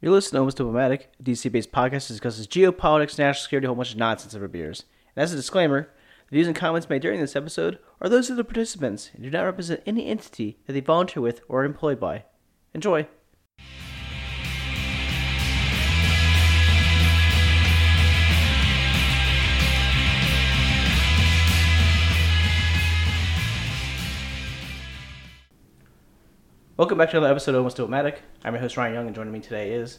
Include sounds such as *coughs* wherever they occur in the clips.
You're listening to Almost Diplomatic, a DC-based podcast that discusses geopolitics, national security, a whole bunch of nonsense over beers. And as a disclaimer, the views and comments made during this episode are those of the participants and do not represent any entity that they volunteer with or are employed by. Enjoy. Welcome back to another episode of Almost Diplomatic. I'm your host Ryan Young, and joining me today is,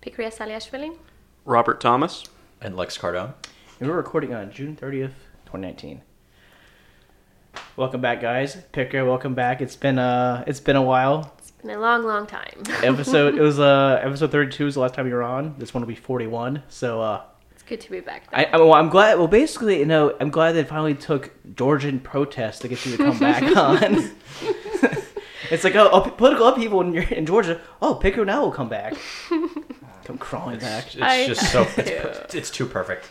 Pikria Saliashvili. Robert Thomas. and Lex Cardone. and we're recording on June 30th, 2019. Welcome back, guys. Picker, welcome back. It's been uh, it's been a while. It's been a long, long time. *laughs* Episode it was uh, episode 32 is the last time you were on. This one will be 41. So uh, it's good to be back. I, I well, I'm glad. Well, basically, you know, I'm glad they finally took Georgian protest to get you to come back *laughs* on. *laughs* it's like oh, oh, political upheaval in, your, in Georgia. Oh, Picker now will come back. *laughs* come crawling back. It's I just so have *laughs* it's, it's too perfect.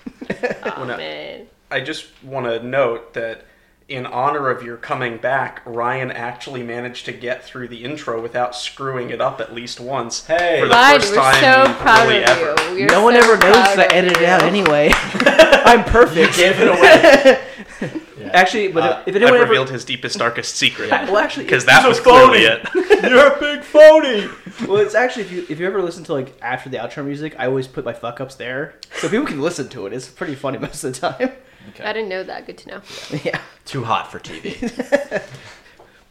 Oh, *laughs* When I- man. I just want to note that in honor of your coming back, Ryan actually managed to get through the intro without screwing it up at least once. Hey. for the Ryan, first we're time so proud really of ever. you. We're no one so ever knows proud that I of edited it you. out anyway. I'm perfect. You Gave it away. Yeah. Actually, but Uh, if anyone I've ever, revealed his deepest, darkest secret. Yeah. well, actually, Because that was phony. clearly it. *laughs* *laughs* You're a big phony. well, it's actually if you if you ever listen to like after the outro music, I always put my fuck ups there, so people can listen to it. It's pretty funny most of the time. Okay. I didn't know that. Good to know. *laughs* yeah, Too hot for TV.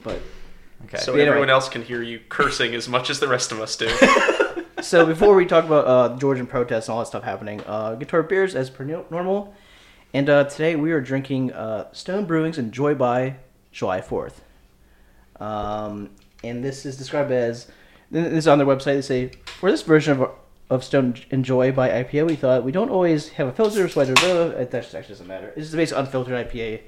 but Okay. So Anyway. everyone else can hear you cursing as much as the rest of us do. so before we talk about uh, Georgian protests and all that stuff happening, uh, get to our beers as per normal. And uh, today we are drinking uh, Stone Brewing's Enjoy by July Fourth. Um, and this is described as this is on their website. They say for this version of of Stone Enjoy by IPA, we thought we don't always have a filter, so I don't know. It that actually doesn't matter. It's just basically unfiltered IPA.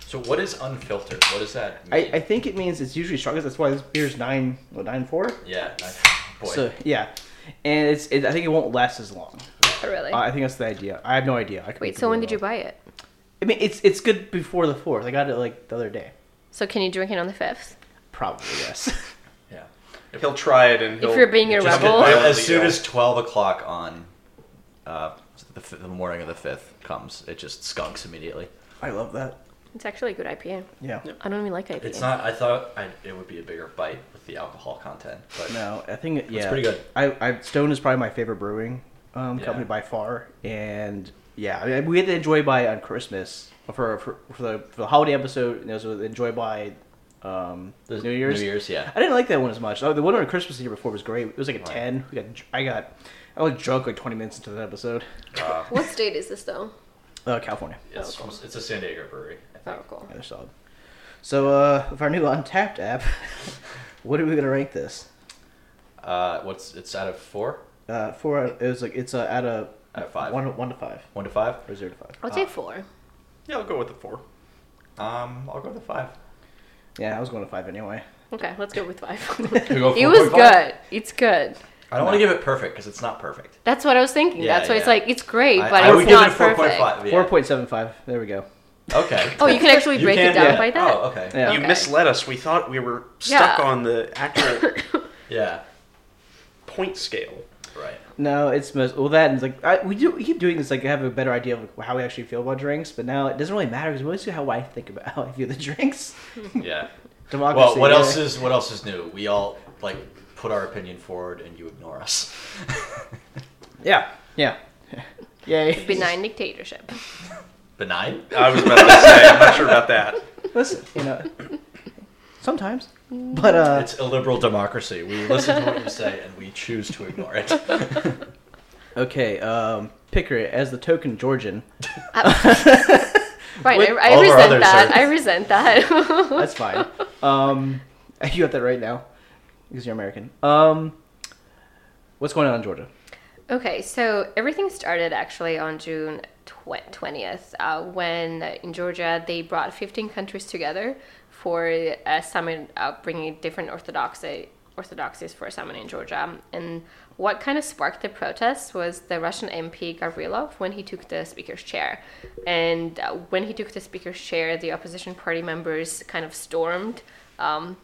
so what is unfiltered? What does that I, mean? I think it means it's usually strongest. That's why this beer's nine, what, nine four. yeah. I, boy. So yeah, and it's it, I think it won't last as long. Oh, *laughs* really? Uh, I think that's the idea. I have no idea. I Wait, so when did you buy it? I mean, it's it's good before the fourth. I got it like the other day. So can you drink it on the 5th? Probably yes. *laughs* *laughs* yeah. he'll try it and he'll. If you're being a Just rebel. as soon as twelve o'clock on uh, the, f- the morning of the fifth comes, it just skunks immediately. I love that. It's actually a good IPA. Yeah. I don't even like IPA. It's not. I thought I, it would be a bigger bite with the alcohol content, but No, I think it- yeah, pretty good. I, I Stone is probably my favorite brewing um, Yeah. company by far, and yeah, I mean, we had the Enjoy by on Christmas for for, for the for the holiday episode. And it was with Enjoy by um, the New Year's. New Year's, yeah. I didn't like that one as much. Oh, the one on Christmas the year before was great. It was like a Right. ten. We got I got I was drunk like twenty minutes into that episode. Uh, *laughs* What state is this, though? Uh, California. it's, from- it's a San Diego brewery. I think. Oh, cool. Yeah, they're solid. So, uh, with our new Untappd app, *laughs* what are we gonna rank this? Uh, what's it's out of four, Uh, for it was like it's uh, at a out of five, one one to five one to five. or zero to five. I'll take four. Yeah, I'll go with the four. Um, I'll go with the five. Yeah, I was going to five anyway. Okay, let's go with five. *laughs* Go *laughs* it was 4.5? good. It's good. I don't want to give it perfect because it's not perfect. That's what I was thinking. Yeah, That's why it's like, it's great, I, but I it's would give not it four perfect. point five. Four point seven five. There we go. Okay. Oh, you can actually break can- it down yeah. by that. Oh, okay. Yeah. You Okay. misled us. We thought we were stuck Yeah. on the *laughs* actual Yeah. point scale. Right. No, it's most well that and it's like I, we do we keep doing this like I have a better idea of how we actually feel about drinks, but now it doesn't really matter because we always see how I think about *laughs* how I view the drinks. *laughs* Yeah. Democracy. Well, what yeah. else is what else is new? We all like put our opinion forward and you ignore us. *laughs* Yeah, yeah, yay. Benign dictatorship. Benign. I was about to say, I'm not sure about that. Listen, you know, *coughs* sometimes, but uh, It's a liberal democracy. We listen to what you say and we choose to ignore it. *laughs* okay. Um, Picker as the token Georgian. *laughs* Right, With I, I all of our resent that. are- I resent that. *laughs* That's fine. Um, you got that right now because you're American. Um, what's going on in Georgia? Okay, so everything started actually on June 20th uh, when uh, in Georgia they brought 15 countries together for a summit uh, bringing different orthodoxy orthodoxies for a summit in Georgia. And what kind of sparked the protests was the Russian MP Gavrilov when he took the speaker's chair. And uh, when he took the speaker's chair, the opposition party members kind of stormed um,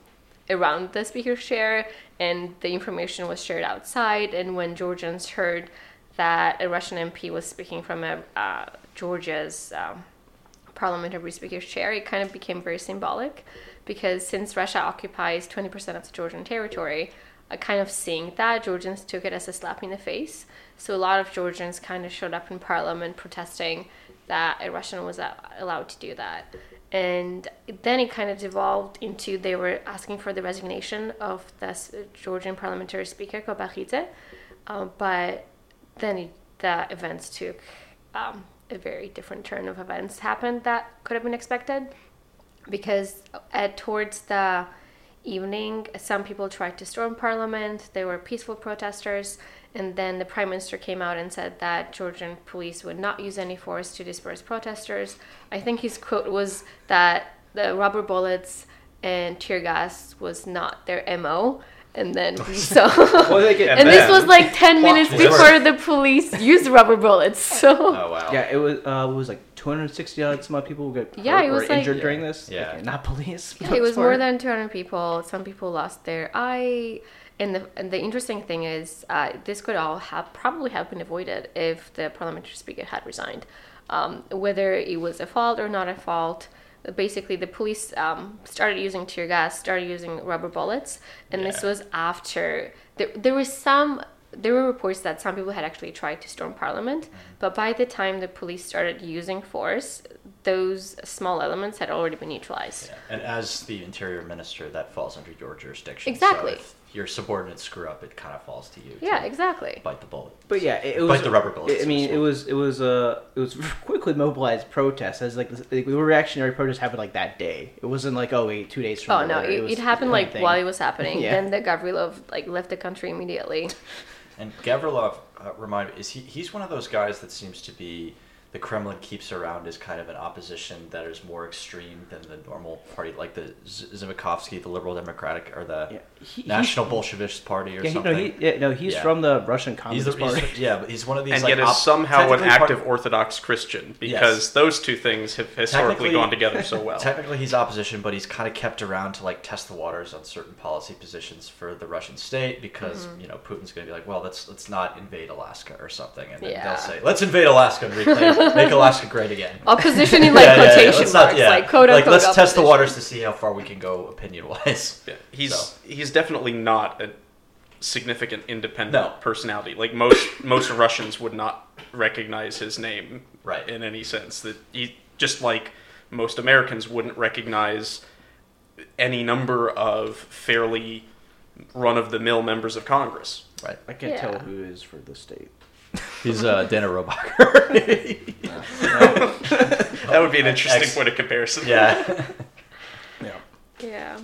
around the speaker's chair, and the information was shared outside. And when Georgians heard that a Russian MP was speaking from a, uh, Georgia's um, parliamentary speaker's chair, it kind of became very symbolic because since Russia occupies 20% of the Georgian territory, uh, kind of seeing that, Georgians took it as a slap in the face. So a lot of Georgians kind of showed up in parliament protesting that a Russian was allowed to do that. And then it kind of devolved into they were asking for the resignation of the Georgian parliamentary speaker, Kobakhidze. Uh, but then it, the events took um, a very different turn of events happened that could have been expected because at towards the evening some people tried to storm parliament. They were peaceful protesters. And then the prime minister came out and said that georgian police would not use any force to disperse protesters. I think his quote was that the rubber bullets and tear gas was not their mo and then we *laughs* saw Well, *laughs* and this was like 10 minutes twist. before the police *laughs* used rubber bullets so Oh wow. Yeah, it was uh, it was like 260 odd some odd people get Yeah, hurt it was or like- injured during this. Yeah. Like, not police. Yeah, it was Sorry. more than 200 people. Some people lost their eye. And the, and the interesting thing is, uh, this could all have probably have been avoided if the parliamentary speaker had resigned. Um, whether it was a fault or not a fault, basically the police um, started using tear gas, started using rubber bullets, and this was after there, there was some. There were reports that some people had actually tried to storm parliament, but by the time the police started using force, those small elements had already been neutralized. Yeah. And as the interior minister, that falls under your jurisdiction. Exactly. So your subordinates screw up, it kind of falls to you. Yeah, to exactly. Bite the bullet. But yeah, it, it was Bite the rubber bullets, I mean, it was it was uh it was *laughs* quickly mobilized protests as like, this- like reactionary protests happened like that day. It wasn't like oh wait two days from. Oh no, later. it, was it happened like thing. while it was happening. *laughs* Yeah. Then the Gavrilov like left the country immediately. *laughs* And Gavrilov, uh, remind me, is he? He's one of those guys that seems to be the Kremlin keeps around as kind of an opposition that is more extreme than the normal party, like the Z- Zimikovsky, the Liberal Democratic, or the Yeah, he- he- National Bolshevist Party, or Yeah, he, no, something. he, yeah, no, he's Yeah. from the Russian Communist he's- Party. yeah, but he's one of these. and like, yet is op- somehow an technically part- active Orthodox Christian because Yes. those two things have historically gone together so well. Technically, he's opposition, but he's kind of kept around to like test the waters on certain policy positions for the Russian state because Mm-hmm. you know Putin's going to be like, well, let's let's not invade Alaska or something, and then Yeah. they'll say, let's invade Alaska and reclaim, make *laughs* Alaska great again. Opposition *laughs* in like Yeah, yeah, yeah, quotation let's not- marks, yeah. like quote Like, let's test the waters to see how far we can go opinion wise. Yeah, he's So. he's definitely not a significant independent No. personality. Like most most Russians would not recognize his name Right. in any sense. That he just like most Americans wouldn't recognize any number of fairly run of the mill members of Congress. Right. I can't Yeah. tell who is for the state. He's uh, *laughs* Dana Rohrabacher. *laughs* That would be an interesting Ex- point of comparison. yeah. *laughs* Yeah. Yeah.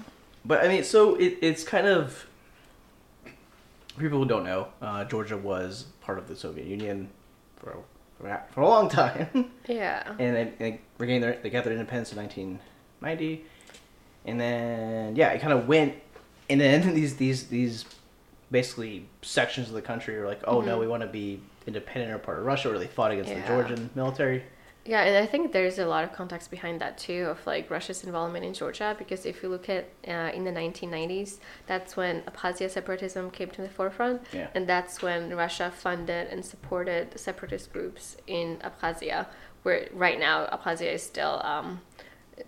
But I mean, so it, it's kind of people who don't know. Uh, Georgia was part of the Soviet Union for a, for a long time, *laughs* Yeah. and then they regained their they got their independence in 1990, and then yeah, it kind of went, and then *laughs* these these these basically sections of the country are like, oh no, we want to be independent or part of Russia, or they fought against the Georgian military. Yeah, and I think there's a lot of context behind that too, of like Russia's involvement in Georgia. Because if you look at uh, in the 1990s, that's when Abkhazia separatism came to the forefront, Yeah. and that's when Russia funded and supported separatist groups in Abkhazia. Where right now Abkhazia is still um,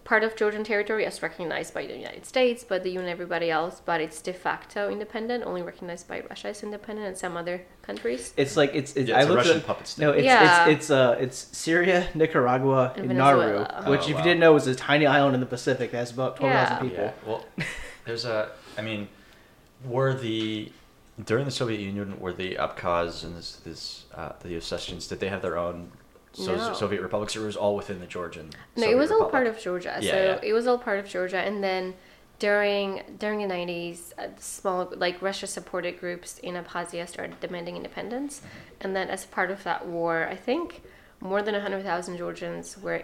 part of Georgian territory, as recognized by the United States, but the UN and everybody else. But it's de facto independent, only recognized by Russia as independent and some other countries. It's like it's it's, Yeah, it's I a Russian at, puppet state. No, it's Yeah. it's it's uh it's Syria, Nicaragua, And and Nauru, Venezuela. which Oh, if you didn't know was a tiny island in the Pacific that has about twelve thousand Yeah. people. Yeah. Well, *laughs* there's a. I mean, were the during the Soviet Union were the Abkhaz and this, this uh, the Ossetians did they have their own so- No. Soviet republics it was all within the Georgian? No, Soviet it was all part of Georgia. Yeah, so yeah. it was all part of Georgia, and then during during the nineties, uh, small like Russia supported groups in Abkhazia started demanding independence, Mm-hmm. and then as part of that war, I think more than hundred thousand Georgians were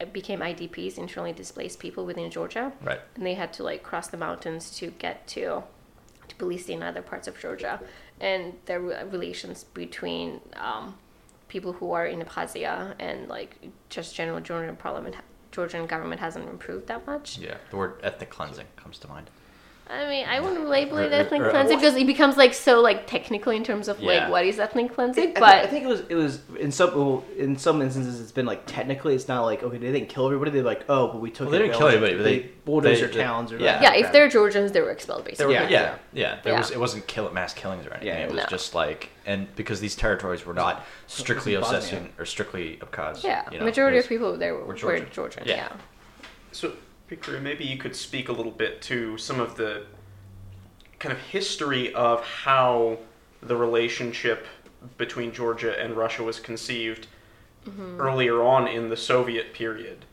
uh, became IDPs, internally displaced people within Georgia, Right. and they had to like cross the mountains to get to to Tbilisi and other parts of Georgia, and the re- relations between um, people who are in Abkhazia and like just general Georgian parliament, Georgian government hasn't improved that much. Yeah, the word ethnic cleansing comes to mind. I mean, I wouldn't label it ethnic or- or- cleansing because it becomes like so like technical in terms of Yeah. like what is ethnic cleansing, I, thi- but I think it was it was in some well, in some instances it's been like technically it's not like okay they didn't kill everybody they're like oh but we took Well, they didn't kill anybody, but they, they- bulldozed their towns or yeah. yeah, if they're Georgians, they were expelled basically. were, Yeah. yeah, yeah, There Yeah. was it wasn't kill mass killings or anything. Yeah, it was no. just like and because these territories were not strictly It Ossetian or strictly Abkhaz. Yeah, you know, majority it of people there were, were were Georgian. Georgian. Yeah. yeah. So, Maybe you could speak a little bit to some of the kind of history of how the relationship between Georgia and Russia was conceived earlier on in the Soviet period,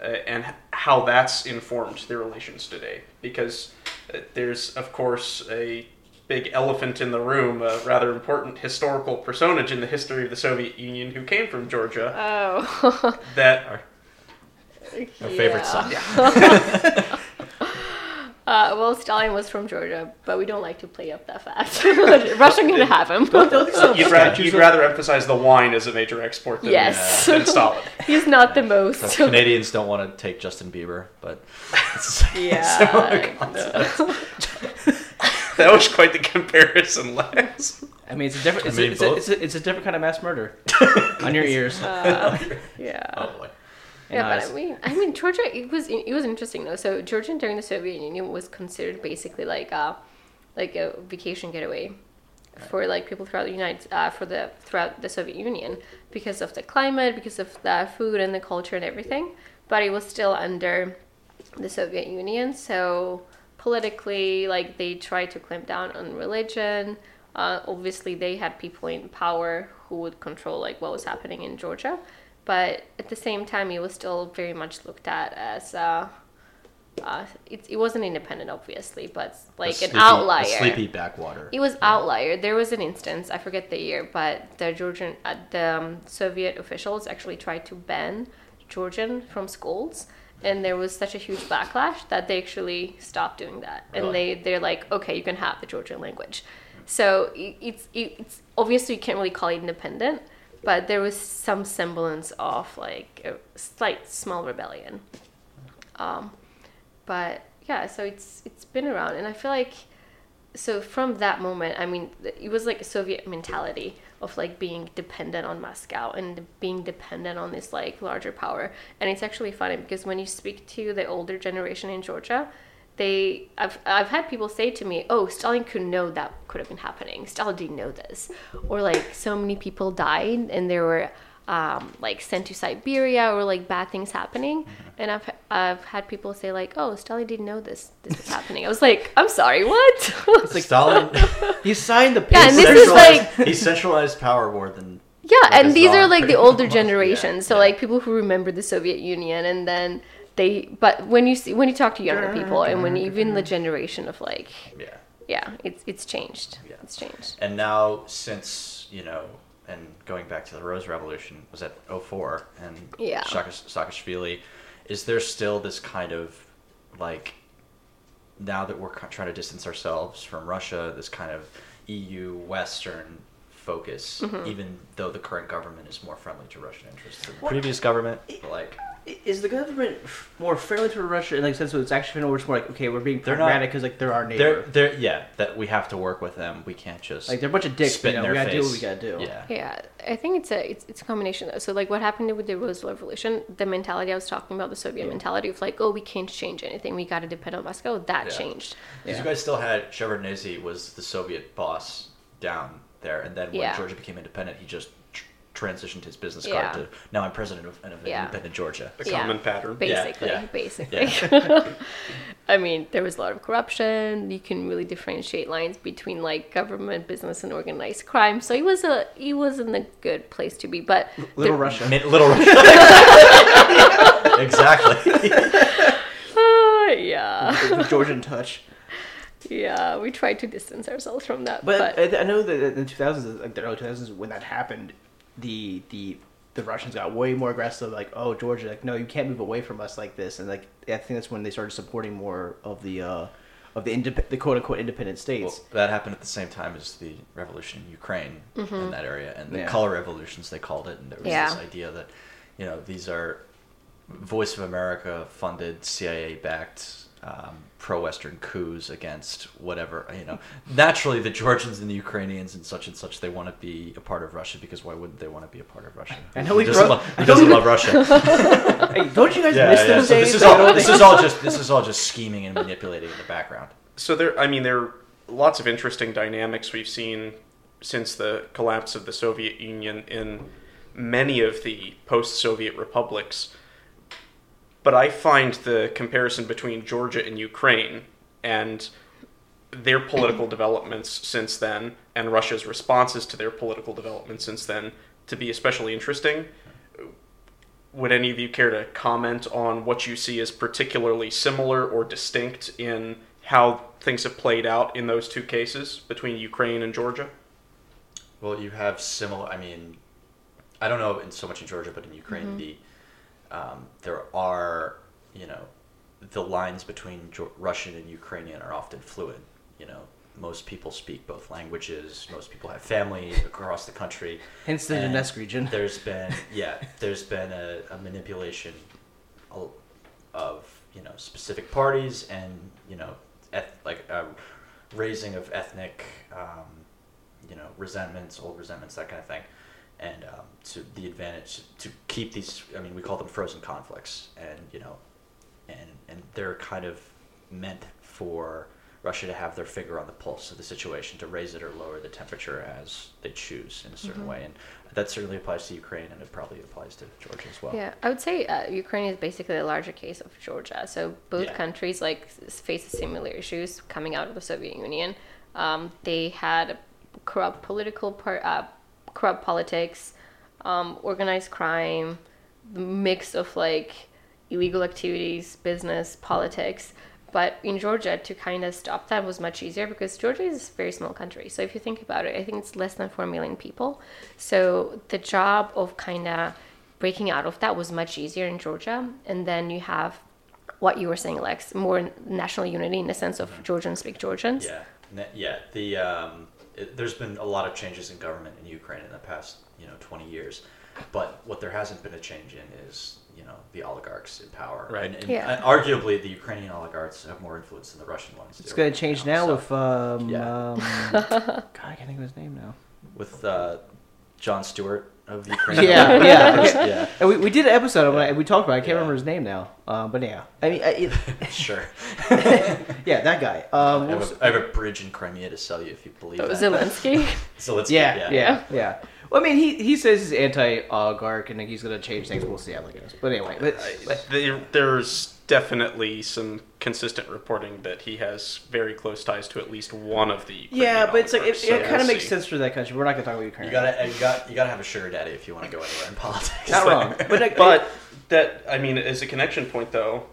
uh, and how that's informed their relations today. Because uh, there's, of course, a big elephant in the room, a rather important historical personage in the history of the Soviet Union who came from Georgia. Oh. That *laughs* Our, our favorite son. *laughs* *laughs* Uh, well, Stalin was from Georgia, but we don't like to play up that fact. *laughs* Russia can have him. you'd, rather, you'd rather emphasize the wine as a major export than, Yes. than Stalin. He's not the So most. Canadians don't want to take Justin Bieber, but it's Yeah. That was quite the comparison, Les. I mean it's a different I it's, mean, a, it's, a, it's, a, it's a different kind of mass murder on your ears Uh, yeah. oh boy. Yeah, but. I mean, I mean, Georgia. It was it was interesting though. So Georgia during the Soviet Union was considered basically like a like a vacation getaway for like people throughout the United uh, for the throughout the Soviet Union because of the climate, because of the food and the culture and everything. But it was still under the Soviet Union, so politically, like they tried to clamp down on religion. Uh, obviously, they had people in power who would control like what was happening in Georgia, but at the same time, it was still very much looked at as uh, uh, it, it wasn't independent, obviously, but like an outlier. A sleepy backwater. It was outlier. There was an instance, I forget the year, but the Georgian, uh, the um, Soviet officials actually tried to ban Georgian from schools, and there was such a huge backlash that they actually stopped doing that, and they they're like, okay, you can have the Georgian language. So it, it's it's obviously you can't really call it independent, but there was some semblance of like a slight small rebellion. Um, but yeah, so it's it's been around, and I feel like so from that moment, I mean, it was like a Soviet mentality of like being dependent on Moscow and being dependent on this like larger power. And it's actually funny because when you speak to the older generation in Georgia, they I've I've had people say to me, "Oh, Stalin could know that could have been happening. Stalin didn't know this," or like so many people died and there were. Um, like sent to Siberia or like bad things happening, and I've I've had people say like, "Oh, Stalin didn't know this this is happening." I was like, "I'm sorry, what?" *laughs* it's like Stalin. *laughs* he signed the Yeah, and this is like- he centralized power more than Yeah, Like and these are like the older much. generation. Yeah, So yeah. like people who remember the Soviet Union, and then they. But when you see when you talk to younger people, and when even the generation of like, yeah. yeah, it's it's changed. Yeah. It's changed. And now, since you know, and going back to the Rose Revolution, was at 04, and Yeah. Shaka- Saakashvili, is there still this kind of like now that we're trying to distance ourselves from Russia, this kind of EU Western focus, Mm-hmm. even though the current government is more friendly to Russian interests than the previous government? Like, is the government more friendly to Russia in like sense so it's actually more, it's more like okay we're being They're not- pragmatic because like they're our they're neighbor they're yeah that we have to work with them. We can't just like they're a bunch of dicks spit you in know their we gotta face. do what we gotta do Yeah. Yeah, I think it's a it's, it's a combination. Though. So like what happened with the Rose Revolution, the mentality I was talking about, the Soviet Yeah. mentality of like, oh, we can't change anything. We got to depend on Moscow. That Yeah. changed. Because Yeah. you guys still had Shevardnadze was the Soviet boss down there, and then when Yeah. Georgia became independent, he just tr- transitioned his business Yeah. card to now I'm president of, of Yeah. independent Georgia. The Yeah. common pattern. Yeah, Basically, yeah. basically. *laughs* I mean, there was a lot of corruption. You can really differentiate lines between like government, business, and organized crime. So it was a it wasn't a good place to be. But little there- Russia Mi- Little Russia. *laughs* exactly. Ah, *laughs* yeah, the Georgian touch yeah. We tried to distance ourselves from that, but, but, I, I know that in the 2000s like the early 2000s when that happened the the the Russians got way more aggressive like oh Georgia like no you can't move away from us like this and like I think that's when they started supporting more of the uh of the indep- the quote unquote independent states Well, that happened at the same time as the revolution in Ukraine in that area, and the Yeah. color revolutions they called it, and there was Yeah. this idea that you know these are Voice of America funded, CIA backed um, pro-Western coups against whatever you know. Naturally, the Georgians and the Ukrainians and such and such they want to be a part of Russia because why wouldn't they want to be a part of Russia? I know Who we doesn't, bro- lo- who doesn't love Russia? *laughs* Hey, don't you guys yeah, miss yeah. those So days? this is all this is all just this is all just scheming and manipulating in the background. So there, I mean, there are lots of interesting dynamics we've seen since the collapse of the Soviet Union in many of the post-Soviet republics. But I find the comparison between Georgia and Ukraine and their political *clears throat* developments since then and Russia's responses to their political developments since then to be especially interesting. Would any of you care to comment on what you see as particularly similar or distinct in how things have played out in those two cases between Ukraine and Georgia? Well, you have similar. I mean, I don't know in so much in Georgia, but in Ukraine, mm-hmm. the um, there are you know the lines between Russian and Ukrainian are often fluid. You know, most people speak both languages. Most people have family across the country. Hence the And Donetsk region. *laughs* There's been yeah, there's been a, a manipulation of, you know specific parties and you know eth- like a raising of ethnic um, you know resentments, old resentments, that kind of thing, and um, to the advantage to keep these. I mean, we call them frozen conflicts, and you know, and and they're kind of meant for Russia to have their finger on the pulse of the situation, to raise it or lower the temperature as they choose in a certain way, and that certainly applies to Ukraine, and it probably applies to Georgia as well. Yeah, I would say uh, Ukraine is basically a larger case of Georgia. So both Yeah. countries like face similar issues coming out of the Soviet Union. Um, they had corrupt political part, uh, corrupt politics, um, organized crime, the mix of like illegal activities, business, politics. But in Georgia, to kind of stop that was much easier because Georgia is a very small country. So if you think about it, I think it's less than 4 million people. So the job of kind of breaking out of that was much easier in Georgia. And then you have what you were saying, Lex, more national unity in the sense of Georgians speak Georgians. Yeah, yeah. The um, it, there's been a lot of changes in government in Ukraine in the past, you know, 20 years, but what there hasn't been a change in is, you know, the oligarchs in power. Right. And, and Yeah. and arguably, the Ukrainian oligarchs have more influence than the Russian ones. It's do, gonna change you know, now so with um, Yeah. um *laughs* God, I can't think of his name now. with uh, Jon Stewart of *laughs* Ukraine. Yeah, *laughs* yeah, okay. yeah. And we, we did an episode of it. We talked about. it. I can't Yeah. remember his name now. Uh, but yeah, I mean, I, it, *laughs* Sure. yeah, that guy. Um, I, have was- a, I have a bridge in Crimea to sell you if you believe that. Zelensky. Zelensky. yeah, yeah, yeah, Well, I mean, he he says he's anti-oligarch and he's gonna change things. We'll see how that goes. But anyway, but, but There, there's definitely some consistent reporting that he has very close ties to at least one of the. yeah, but it's like it, oligarchs, it kind of makes sense for that country. We're not gonna talk about Ukraine. You gotta, you got, you gotta have a sugar daddy if you want to go anywhere in *laughs* politics. Not wrong, *laughs* but like, But that, I mean, as a connection point, though,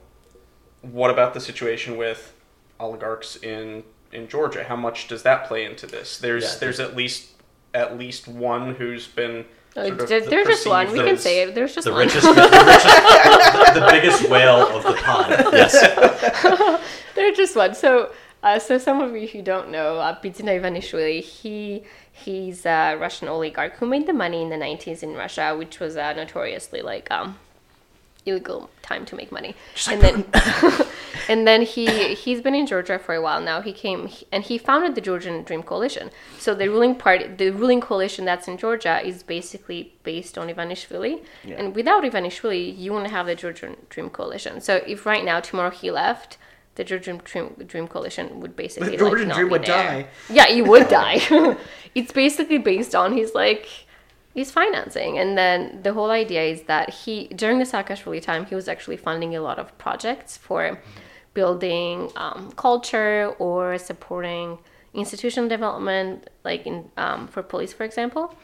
what about the situation with oligarchs in in Georgia? How much does that play into this? There's Yeah. there's at least at least one who's been. Uh, sort of there- there's just one. We can say it. There's just the one. richest, the richest, the biggest whale of the pond. Yes. *laughs* There's just one. So, uh, so some of you who don't know, uh, Bidzina Ivanishvili, he he's a Russian oligarch who made the money in the 90s in Russia, which was uh, notoriously like um, illegal time to make money. and then, *laughs* and then he he's been in Georgia for a while now. He came and he founded the Georgian Dream Coalition. So the ruling party, the ruling coalition that's in Georgia, is basically based on Ivanishvili. Yeah. And without Ivanishvili, you wouldn't have the Georgian Dream Coalition. So if right now tomorrow he left, the Georgian Dream, Dream Coalition would basically The Georgian like, not Dream be would there. die. Yeah, he would die. *laughs* it's basically based on his like his financing, and then the whole idea is that he during the Saakashvili time he was actually funding a lot of projects for building um, culture or supporting institutional development, like in um, for police, for example.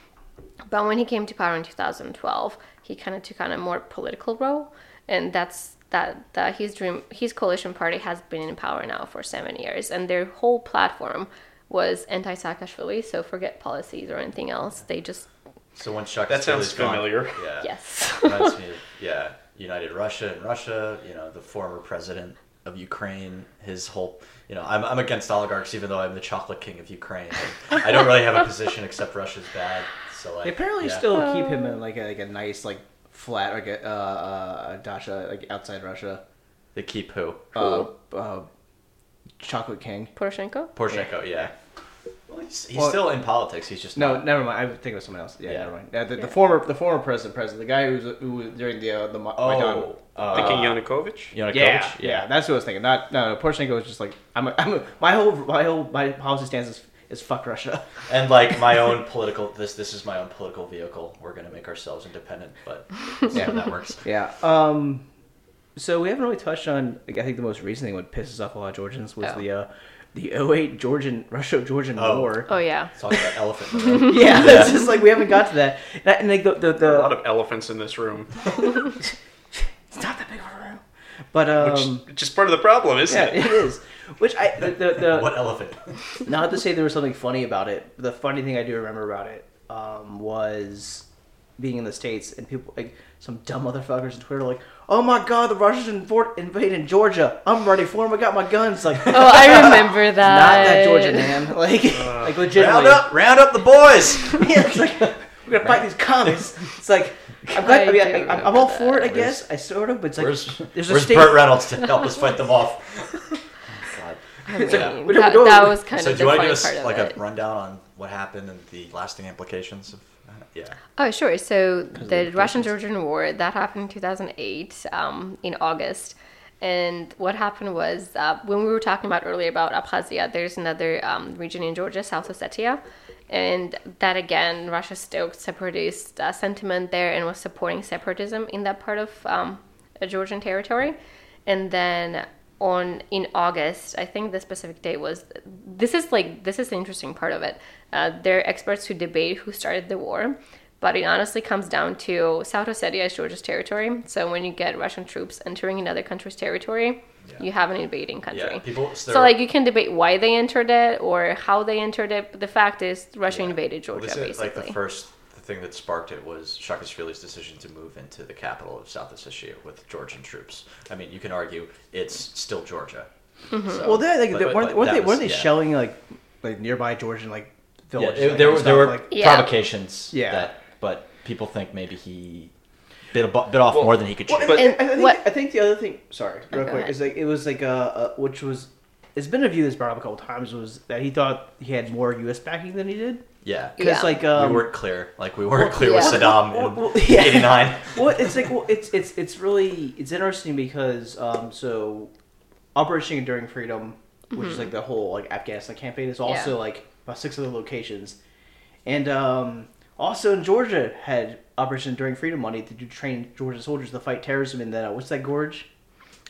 But when he came to power in 2012, he kind of took on a more political role, and that's that. That his dream, his coalition party has been in power now for seven years, and their whole platform was anti-Saakashvili. So forget policies or anything else. They just So when Chuck That sounds Schumer's gone- familiar. Yeah. *laughs* yes. Reminds me of yeah, United Russia and Russia. You know, the former president of Ukraine. His whole. You know, I'm I'm against oligarchs, even though I'm the chocolate king of Ukraine. And I don't really have a position except Russia's bad. So like, They apparently yeah. still keep him in like a, like a nice like flat like a uh, uh, dacha like outside Russia. They keep who? uh, uh, Chocolate King. Poroshenko. Poroshenko, yeah. Well, he's he's Well- still in politics. He's just No, not. never mind. I was thinking of someone else. Yeah, Yeah. never mind. Yeah, the, the former the former president, president, the guy who was who was during the uh, the Ma- Maidan. Oh, uh, Thinking Yanukovych? Yanukovych? Yeah, yeah, that's what I was thinking. Not no, Poroshenko was just like I'm. A, I'm a, my whole my whole my policy stance is, is fuck Russia. *laughs* And like my own political, this this is my own political vehicle. We're gonna make ourselves independent, but *laughs* yeah, that works. Yeah. Um. So we haven't really touched on. Like, I think the most recent thing what pisses off a lot of Georgians was Oh. the uh, the 08 Georgian Russia Georgian Oh. war. Oh yeah. Talk about elephant. *laughs* room. Yeah, Yeah. it's just like we haven't got to that. And, I- and like the the, There are a lot of elephants in this room, *laughs* it's not that big of a room, but um, which, which is part of the problem, isn't yeah, it? it is. Which I the the, the what elephant? not to say there was something funny about it. But the funny thing I do remember about it um, was being in the states and people like some dumb motherfuckers on Twitter like, "Oh my god, the Russians invo- invaded Georgia! I'm ready for them. I got my guns." Like, Oh, I remember *laughs* that. not that Georgia man. *laughs* Like, uh, like legitimately. round up, round up the boys. *laughs* yeah, it's like we're gonna fight these commies. It's like I'm glad. I, I mean, I, I'm, I'm all for it. I that. guess I sort of, but it's like where's there's a where's state. Burt Reynolds to help us fight them off? God. I mean, we don't- that, that was kind so of do you want to funny give us like it. a rundown on what happened and the lasting implications of? Yeah. Oh, sure. So the the Russian-Georgian War that happened in 2008 um, in August, and what happened was uh, when we were talking about earlier about Abkhazia, there's another um, region in Georgia, South Ossetia, and that again, Russia stoked separatist uh, sentiment there and was supporting separatism in that part of um, uh, Georgian territory, and then on in August, I think the specific date was. This is like this is the interesting part of it. Uh, there are experts who debate who started the war, but it honestly comes down to South Ossetia is Georgia's territory. So when you get Russian troops entering another country's territory, Yeah. you have an invading country. Yeah. People. So like you can debate why they entered it or how they entered it, but the fact is Russia Yeah. invaded Well, Georgia this is, basically. like the first thing that sparked it was Saakashvili's decision to move into the capital of South Ossetia with Georgian troops. I mean, you can argue it's still Georgia. Mm-hmm. So- Well, they like but- they, but- weren't, but weren't they was- weren't they yeah. shelling like like nearby Georgian like Yeah, it- there were there were like Yeah. provocations. Yeah. That, but people think maybe he bit a, bit off Well- more than he could chew. Well, But- and, And I think what- I think the other thing. Sorry, real go quick. ahead. Is like it was like uh, uh which was it's been a view that's brought up a couple times was that he thought he had more U.S. backing than he did yeah. because Yeah. like um we weren't clear. Like we weren't well, clear with. Saddam Well, in well, yeah. '89. *laughs* well, it's like well, it's it's it's really it's interesting because um so Operation Enduring Freedom, which is like the whole like Afghanistan campaign, is also Mm-hmm. Yeah. like about six other locations, and um also in Georgia had Operation During Freedom money to do train Georgia soldiers to fight terrorism in the what's that gorge?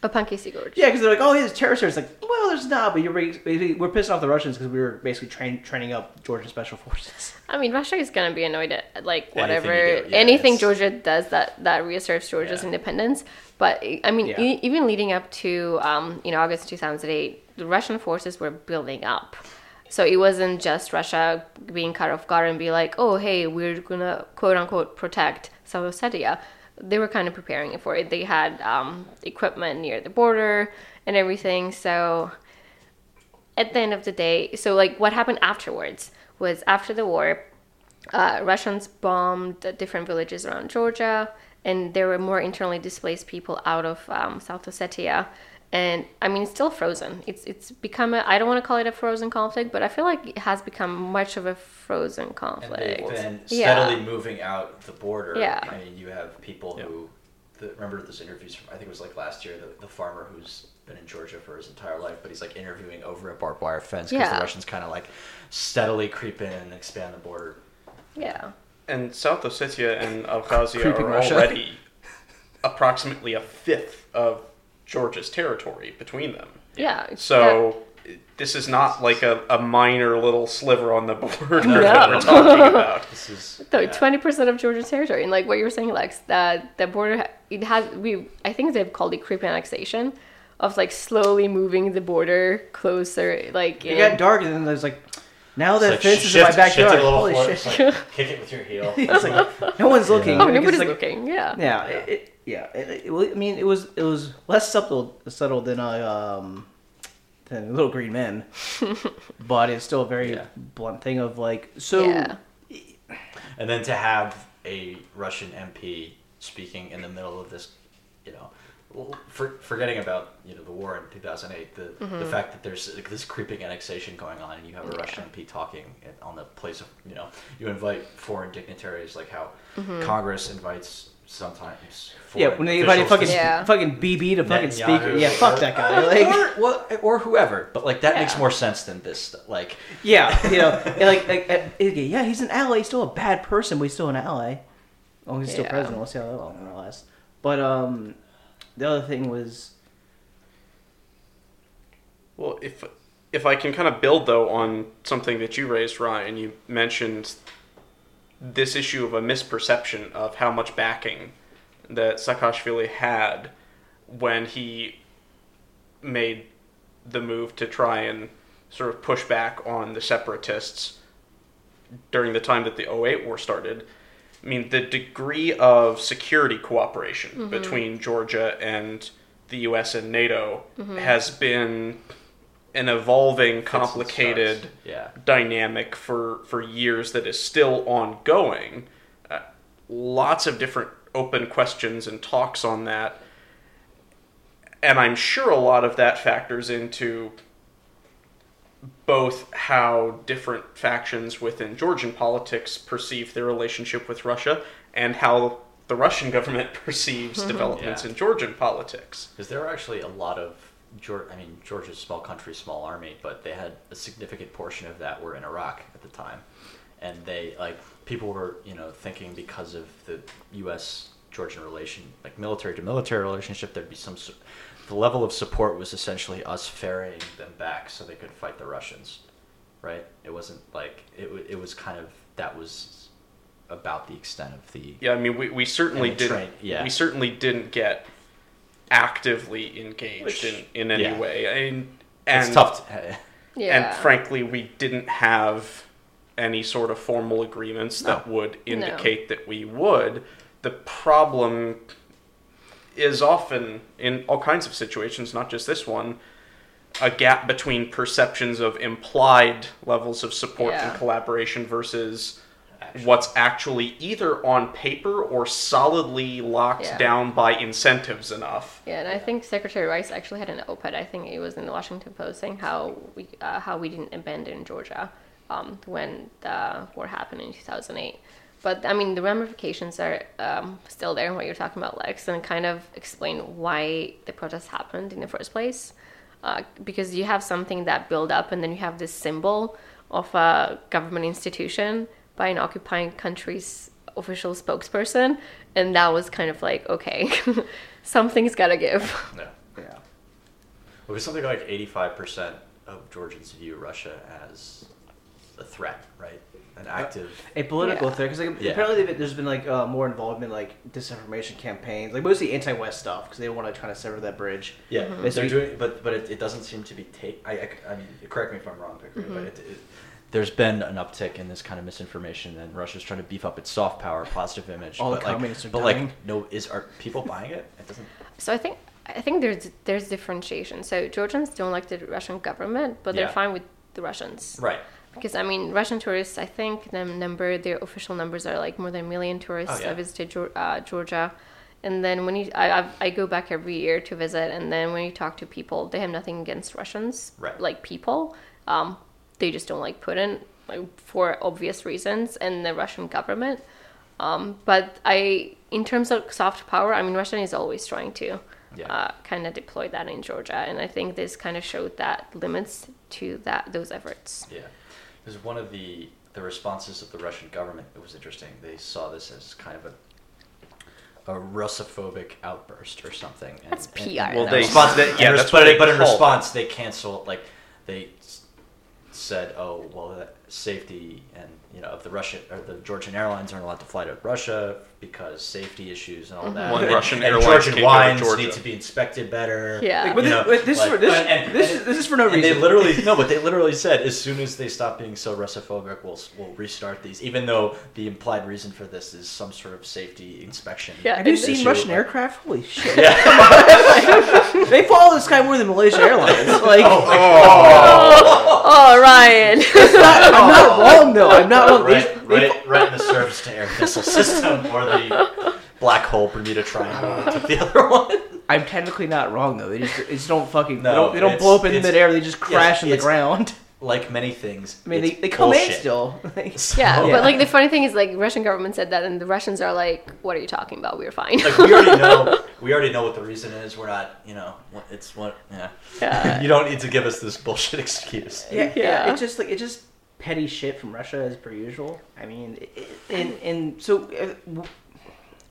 Opankisi Gorge. Yeah, because they're like, oh, there's terrorists. here." It's like, well, there's not, but you're basically, we're pissing off the Russians because we were basically train, training up Georgian special forces. *laughs* I mean, Russia is gonna be annoyed at like whatever you do, yeah, anything Georgia does that that reasserts Georgia's Yeah. independence. But I mean, Yeah. e- even leading up to um, know August 2008, the Russian forces were building up. So it wasn't just Russia being caught off guard and be like, oh, hey, we're gonna quote unquote protect South Ossetia. They were kind of preparing for it. They had um, equipment near the border and everything. So at the end of the day, so like what happened afterwards was after the war, uh, Russians bombed different villages around Georgia, and there were more internally displaced people out of um, South Ossetia. And I mean, it's still frozen. It's it's become a. I don't want to call it a frozen conflict, but I feel like it has become much of a frozen And conflict. they've been Yeah. steadily moving out the border. Yeah. I mean, you have people Yeah. who, the, remember those interviews from, I think it was like last year, the, the farmer who's been in Georgia for his entire life, but he's like interviewing over a barbed wire fence because Yeah. the Russians kind of like steadily creep in and expand the border. Yeah. And South Ossetia and Abkhazia are Russia. already approximately a fifth of Georgia's territory between them. Yeah. it's- So this is not like a, a minor little sliver on the border No. that we're talking about. *laughs* This is So yeah. twenty percent of Georgia's territory, and like what you were saying, Lex, that the border it has we I think they've called it creep annexation, of like slowly moving the border closer, like It in- got dark, and then there's like, now It's that like fence is in my backyard. Holy forward, shit! like, kick it with your heel. *laughs* it's like, no one's looking. oh because, nobody's like, looking, yeah. Yeah, it, it, yeah. It, it, well, I mean, it was it was less subtle subtle than a um than Little Green Men, *laughs* but it's still a very Yeah. blunt thing of like so. Yeah. And then to have a Russian MP speaking in the middle of this, you know, Well, For, forgetting about you know the war in 2008, the the fact that there's like, this creeping annexation going on, and you have a Mm-hmm. Yeah. Russian MP talking on the place of you know you invite foreign dignitaries, like how Mm-hmm. Congress invites sometimes. Yeah, when they invited officials fucking Yeah. fucking Bibi to fucking speak. Netanyahu Yeah, fuck that guy. Like, or, well, or whoever, but like that makes more sense than this. Like, yeah, you know, and like, like uh, yeah, he's an ally. He's still a bad person, but he's still an ally. Oh, he's still Yeah. president. We'll see how that long lasts. But um, the other thing was, Well, if if I can kind of build though on something that you raised, Ryan, you mentioned this issue of a misperception of how much backing that Saakashvili had when he made the move to try and sort of push back on the separatists during the time that the 08 war started. I mean, the degree of security cooperation mm-hmm. between Georgia and the US and NATO mm-hmm. has been an evolving, complicated. Yeah. dynamic for, for years that is still ongoing. Uh, lots of different open questions and talks on that. And I'm sure a lot of that factors into both how different factions within Georgian politics perceive their relationship with Russia and how the Russian government *laughs* perceives *laughs* developments Yeah. in Georgian politics. Because there were actually a lot of Georgia. I mean, Georgia's a small country, small army, but they had a significant portion of that were in Iraq at the time, and they like people were you know thinking because of the U.S. Georgian relation, like military to military relationship, there'd be some. The level of support was essentially us ferrying them back so they could fight the Russians, right? It wasn't like it. It was kind of that was about the extent of the Yeah, I mean, we, we certainly didn't. train- yeah. We certainly didn't get actively engaged Which- in, in any yeah. way. And, and it's tough. To, Yeah. And frankly, we didn't have any sort of formal agreements that No. would No. indicate that we would. The problem is often in all kinds of situations, not just this one, a gap between perceptions of implied levels of support Yeah. and collaboration versus Actually. what's actually either on paper or solidly locked Yeah. down by incentives enough. Yeah, and I think Secretary Rice actually had an op-ed. I think it was in the Washington Post saying how we uh, how we didn't abandon Georgia um, when the war happened in 2008. But I mean, the ramifications are um, still there. What you're talking about, Lex, and kind of explain why the protests happened in the first place. Uh, because you have something that build up, and then you have this symbol of a government institution by an occupying country's official spokesperson, and that was kind of like, okay, *laughs* something's gotta give. Yeah. yeah, Well, it's something like 85% of Georgians view Russia as a threat, right? An active. a political Yeah. threat because like, Yeah. apparently they've- there's been like uh, more involvement like disinformation campaigns, like mostly anti-West stuff because they want to try to sever that bridge. Yeah, Mhm. they're doing, but but it, it doesn't seem to be take. I, I, I mean, correct me if I'm wrong, Victoria, but it, it, there's been an uptick in this kind of misinformation, and Russia's trying to beef up its soft power, positive image. All the but like, communists are but dying. like, no, is are people buying it? It doesn't. So I think I think there's there's differentiation. So Georgians don't like the Russian government, but they're Yeah. fine with the Russians. Right. Because I mean, Russian tourists, I think the number, their official numbers are like more than a million tourists Oh, yeah. that visited uh, Georgia. And then when you, I, I, I go back every year to visit, and then when you talk to people, they have nothing against Russians, Right. like people. Um, they just don't like Putin like, for obvious reasons, and the Russian government. Um, but I, in terms of soft power, I mean, Russia is always trying to Yeah. uh, kind of deploy that in Georgia, and I think this kind of showed that limits to that those efforts. Yeah, because one of the the responses of the Russian government it was interesting. They saw this as kind of a a Russophobic outburst or something. And, That's PR, and Well, in they- response- they- yeah, that's but, they but in response, they canceled. Like they s- said, "Oh, well, that safety and you know of the Russian or the Georgian airlines aren't allowed to fly to Russia because safety issues and all mm-hmm. that." Well, and, Russian and airlines Georgian can't to wines need to be inspected better. Yeah. But this, know, this, like- is for, this, and- and- this, is, this is for no and reason. they literally *laughs* no, but they literally said as soon as they stop being so Russophobic, we'll we'll restart these. Even though the implied reason for this is some sort of safety inspection. Yeah. Have you and- seen issue, Russian like- aircraft? Holy *laughs* shit! Yeah. *laughs* they follow the sky more than Malaysia Airlines. Like, Oh, oh, oh Ryan. I'm not oh. wrong though. I'm not wrong. They- right, they- right, right in the surface to air missile system or the black hole Bermuda Triangle. They took the other one. I'm technically not wrong though. They just, they just don't fucking. No, they don't, they don't blow up in it's- midair. They just crash in the ground. Like many things, I mean, they, it's they come in bullshit. still. *laughs* Yeah, Yeah. but like the funny thing is, like Russian government said that, and the Russians are like, "What are you talking about? We're fine." Like we already know, *laughs* we already know what the reason is. We're not, you know, it's what. Yeah. Yeah. *laughs* you don't need to give us this bullshit excuse. Yeah, yeah. Yeah. It's just like it's just petty shit from Russia as per usual. I mean, it, it- and and so uh, w-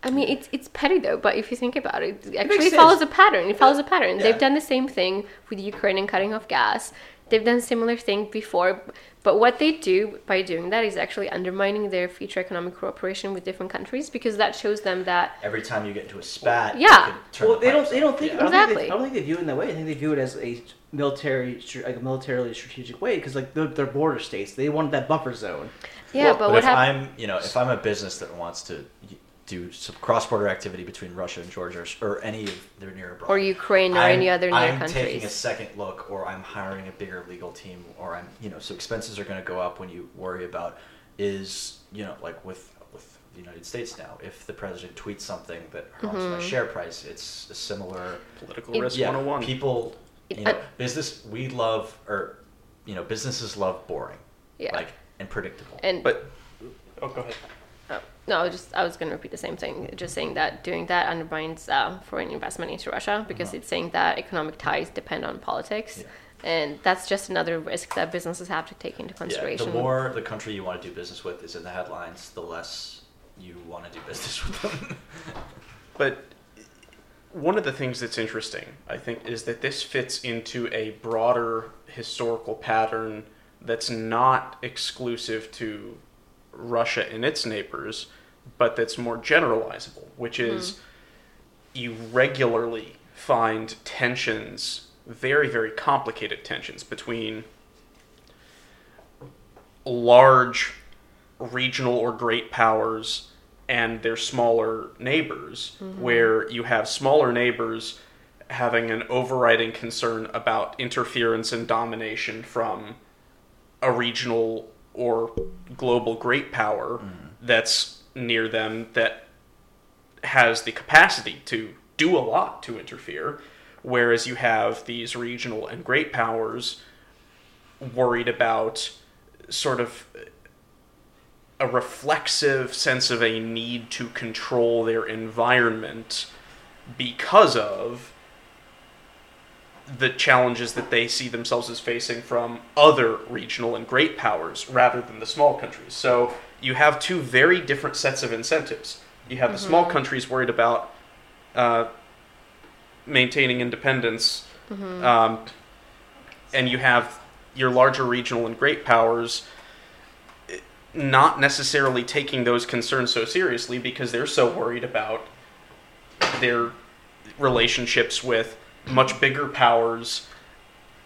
I mean, it's it's petty though, but if you think about it, it actually makes follows a pattern. It follows a pattern. Yeah. They've done the same thing with Ukraine and cutting off gas. They've done similar thing before, but what they do by doing that is actually undermining their future economic cooperation with different countries because that shows them that Every time you get into a spat, Yeah. you can turn well, the they don't they don't think Yeah. I don't think they, Exactly. I don't think they view it in that way. I think they view it as a military like a militarily strategic way because like they're, they're border states. They want that buffer zone. yeah, Well, but, but what if happens? I'm, you know, if I'm a business that wants to do some cross-border activity between Russia and Georgia, or, or any of their near abroad, Or Ukraine or I'm- any other near I'm countries. taking a second look, or I'm hiring a bigger legal team, or I'm, you know, so expenses are going to go up when you worry about is, you know, like with with the United States now, if the president tweets something that harms Mm-hmm. my share price, it's a similar Political It- risk yeah, 101. people, It- you know, I- business we love, or you know, businesses love boring, Yeah. like and predictable. and But oh, go ahead. Oh, no, I was just I was going to repeat the same thing. Just saying that doing that undermines uh, foreign investment into Russia because Uh-huh. it's saying that economic ties depend on politics, Yeah. and that's just another risk that businesses have to take into consideration. Yeah, consideration. the more the country you want to do business with is in the headlines, the less you want to do business with them. But one of the things that's interesting, I think, is that this fits into a broader historical pattern that's not exclusive to Russia and its neighbors, but that's more generalizable, which hmm. is you regularly find tensions, very, very complicated tensions between large regional or great powers and their smaller neighbors, mm-hmm. where you have smaller neighbors having an overriding concern about interference and domination from a regional or global great power mm. that's near them that has the capacity to do a lot to interfere, whereas you have these regional and great powers worried about sort of a reflexive sense of a need to control their environment because of the challenges that they see themselves as facing from other regional and great powers rather than the small countries. So you have two very different sets of incentives. You have the small countries worried about uh, maintaining independence, um, and you have your larger regional and great powers not necessarily taking those concerns so seriously because they're so worried about their relationships with much bigger powers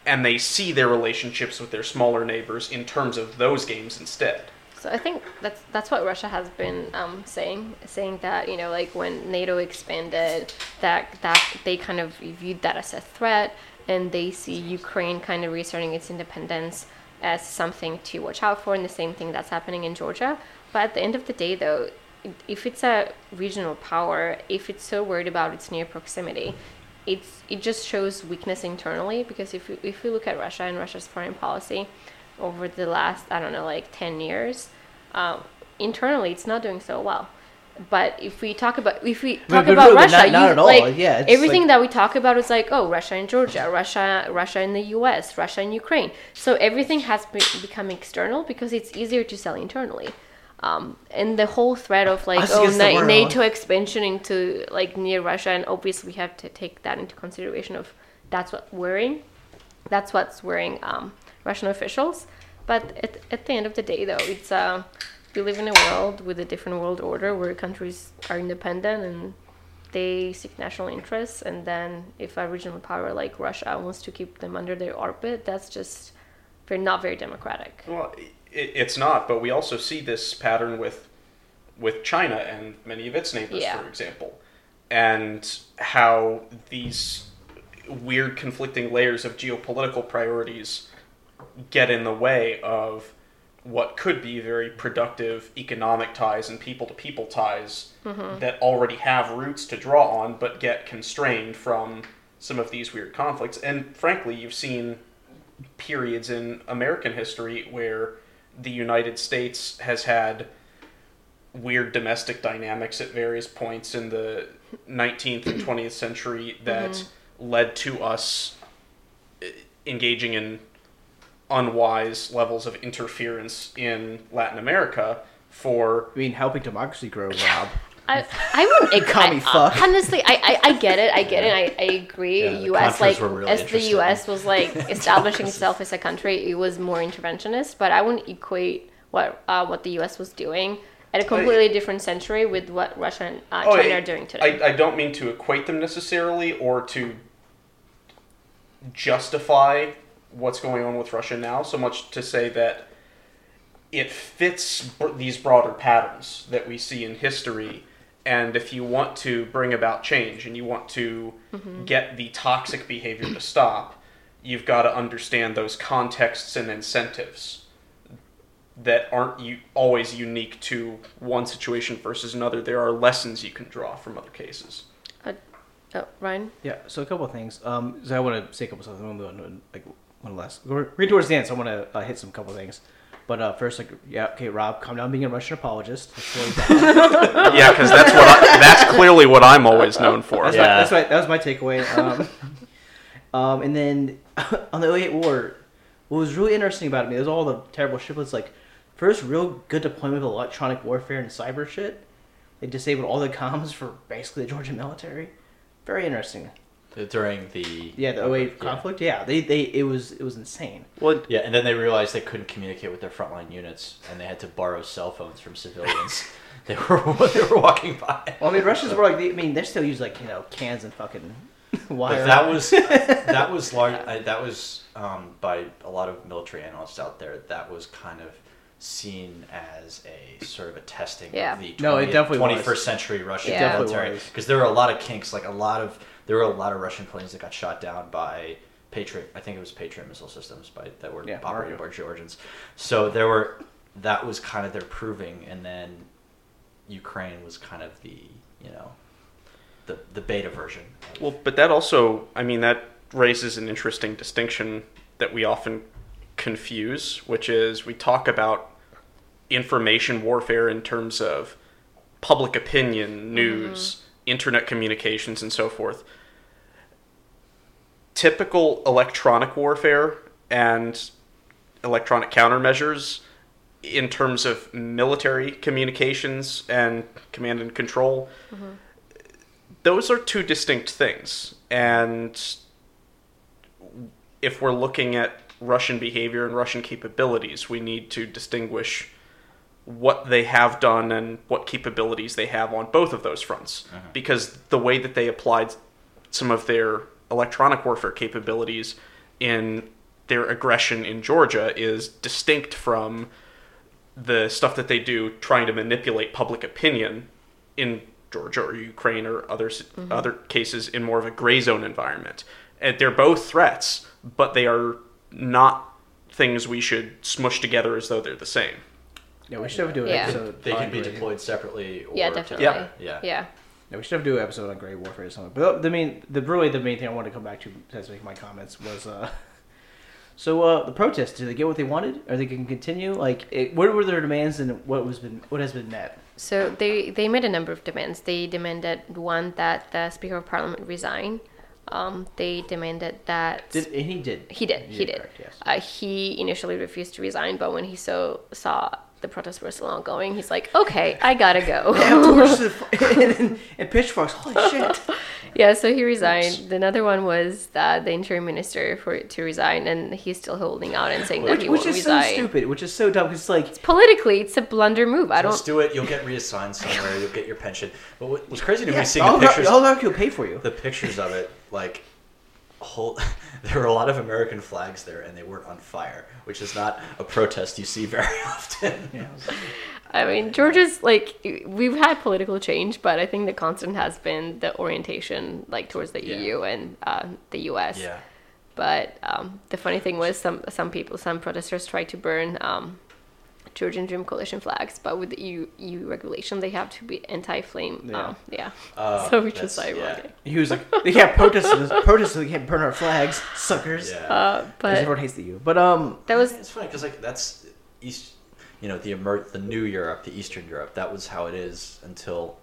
and they see their relationships with their smaller neighbors in terms of those games instead. So I think that's that's what Russia has been um, saying, saying that you know, like when NATO expanded, that that they kind of viewed that as a threat, and they see Ukraine kind of reasserting its independence as something to watch out for, and the same thing that's happening in Georgia. But at the end of the day, though, if it's a regional power, if it's so worried about its near proximity, it's it just shows weakness internally because if you, if we look at Russia and Russia's foreign policy over the last I don't know like 10 years um, internally it's not doing so well but if we talk about if we talk about Russia not- not you, at all. like Yeah, it's everything like- that we talk about is like oh Russia and Georgia Russia Russia and the US Russia and Ukraine so everything has be- become external because it's easier to sell internally um, and the whole threat of like oh Na- NATO expansion into like near Russia, and obviously we have to take that into consideration of that's what worrying, that's what's worrying um, Russian officials. But at, at the end of the day, though, it's uh, we live in a world with a different world order where countries are independent and they seek national interests, and then if a regional power like Russia wants to keep them under their orbit, that's just very not very democratic. Well, it, it's not, but we also see this pattern with with China and many of its neighbors, Yeah. for example, and how these weird conflicting layers of geopolitical priorities get in the way of what could be very productive economic ties and people to people ties mm-hmm. that already have roots to draw on but get constrained from some of these weird conflicts. And frankly, you've seen periods in American history where the United States has had weird domestic dynamics at various points in the 19th and 20th century that mm-hmm. led to us engaging in unwise levels of interference in Latin America for I mean, helping democracy grow, Rob. I, I wouldn't. *laughs* I, Call me fuck. Honestly, I, I, I get it. I get it. I, I agree. Yeah, the U.S. Like really as the U.S. was like *laughs* establishing itself as a country, it was more interventionist. But I wouldn't equate what uh, what the U.S. was doing at a completely different century with what Russia and uh, Oh, China I- are doing today. I, I don't mean to equate them necessarily or to justify what's going on with Russia now, so much to say that it fits br- these broader patterns that we see in history. And if you want to bring about change and you want to get the toxic behavior to stop, you've got to understand those contexts and incentives that aren't u- always unique to one situation versus another. There are lessons you can draw from other cases. oh, Ryan. Yeah, so a couple of things. Um, so I want to say a couple of stuff. I'm going to like one last. We're we're towards the end, so I want to uh, hit some couple things. But uh, first, like, yeah, okay, Rob, calm down, being a Russian apologist. That's really bad. *laughs* yeah, because that's what I, that's clearly what I'm always known for. That's, Yeah. my, that's my that was my takeaway. Um, *laughs* um, and then *laughs* on the 08 war, what was really interesting about it, I mean, there's all the terrible shit. But it's like first real good deployment of electronic warfare and cyber shit. They disabled all the comms for basically the Georgian military. Very interesting. During the Yeah, the 08 yeah. conflict. Yeah, they they it was it was insane. Well, Yeah, and then they realized they couldn't communicate with their frontline units, and they had to borrow cell phones from civilians. *laughs* *laughs* they were *laughs* they were walking by. Well, I mean, Russians were like, they, I mean, they still use like you know cans and fucking wire. But that was that was large. I, that was um, by a lot of military analysts out there. That was kind of seen as a sort of a testing Yeah. of the 20th, No, it definitely was. 21st century Russian It definitely military because there were a lot of kinks. Like a lot of there were a lot of Russian planes that got shot down by Patriot. I think it was Patriot missile systems by that were Yeah, operated by Georgians. So there were that was kind of their proving, and then Ukraine was kind of the you know the the beta version. of- well, but that also, I mean, that raises an interesting distinction that we often confuse, which is we talk about information warfare in terms of public opinion, mm-hmm. news, internet communications, and so forth. Typical electronic warfare and electronic countermeasures in terms of military communications and command and control mm-hmm. those are two distinct things and if we're looking at russian behavior and russian capabilities we need to distinguish what they have done and what capabilities they have on both of those fronts uh-huh. because the way that they applied some of their electronic warfare capabilities in their aggression in Georgia is distinct from the stuff that they do trying to manipulate public opinion in Georgia or Ukraine or other s mm-hmm. other cases in more of a gray zone environment. And they're both threats, but they are not things we should smush together as though they're the same. Yeah, we should have do an Yeah. episode. They can be gray- deployed separately. Or Yeah, definitely. Yeah. Yeah. Yeah. Yeah, we should have do an episode on gray warfare or something. But the main, the really the main thing I wanted to come back to as make my comments was, uh, *laughs* so uh, the protests. Did they get what they wanted? Are they going to continue? Like, it, what were their demands and what was been what has been met? So they, they made a number of demands. They demanded one that the Speaker of Parliament resign. Um, they demanded that Did and he did? he did he did. correct, yes. Uh, he initially refused to resign, but when he so saw the protests were still ongoing, he's like, "Okay, I gotta go." Torches and, and pitchforks. Holy *laughs* shit! yeah, so he resigned. Another one was that the interim minister for to resign, and he's still holding out and saying that Which, he which won't resign. Which is so stupid. Which is so dumb. 'cause it's like Politically, it's a blunder move. I don't. Just do it. You'll get reassigned somewhere. You'll get your pension. But what was crazy to me yeah, seeing all the pictures, all will pay for you. the pictures of it, like whole. *laughs* There were a lot of American flags there, and they weren't on fire, which is not a protest you see *laughs* very often. Yeah. I mean, Georgia's like we've had political change, but I think the constant has been the orientation like towards the Yeah. EU and uh, the US. Yeah. But um, the funny thing was, some some people, some protesters tried to burn um, Georgian Dream Coalition flags, but with the EU, EU regulation, they have to be anti-flame. Yeah. Um, yeah. Oh, so which is that's- yeah. ironic. He was like, they can't protest this, protest, so they can't burn our flags, suckers. Yeah. Uh, Because but everyone hates the EU. But um, that was it's funny because like that's East, you know, the emer- the new Europe, the Eastern Europe. That was how it is until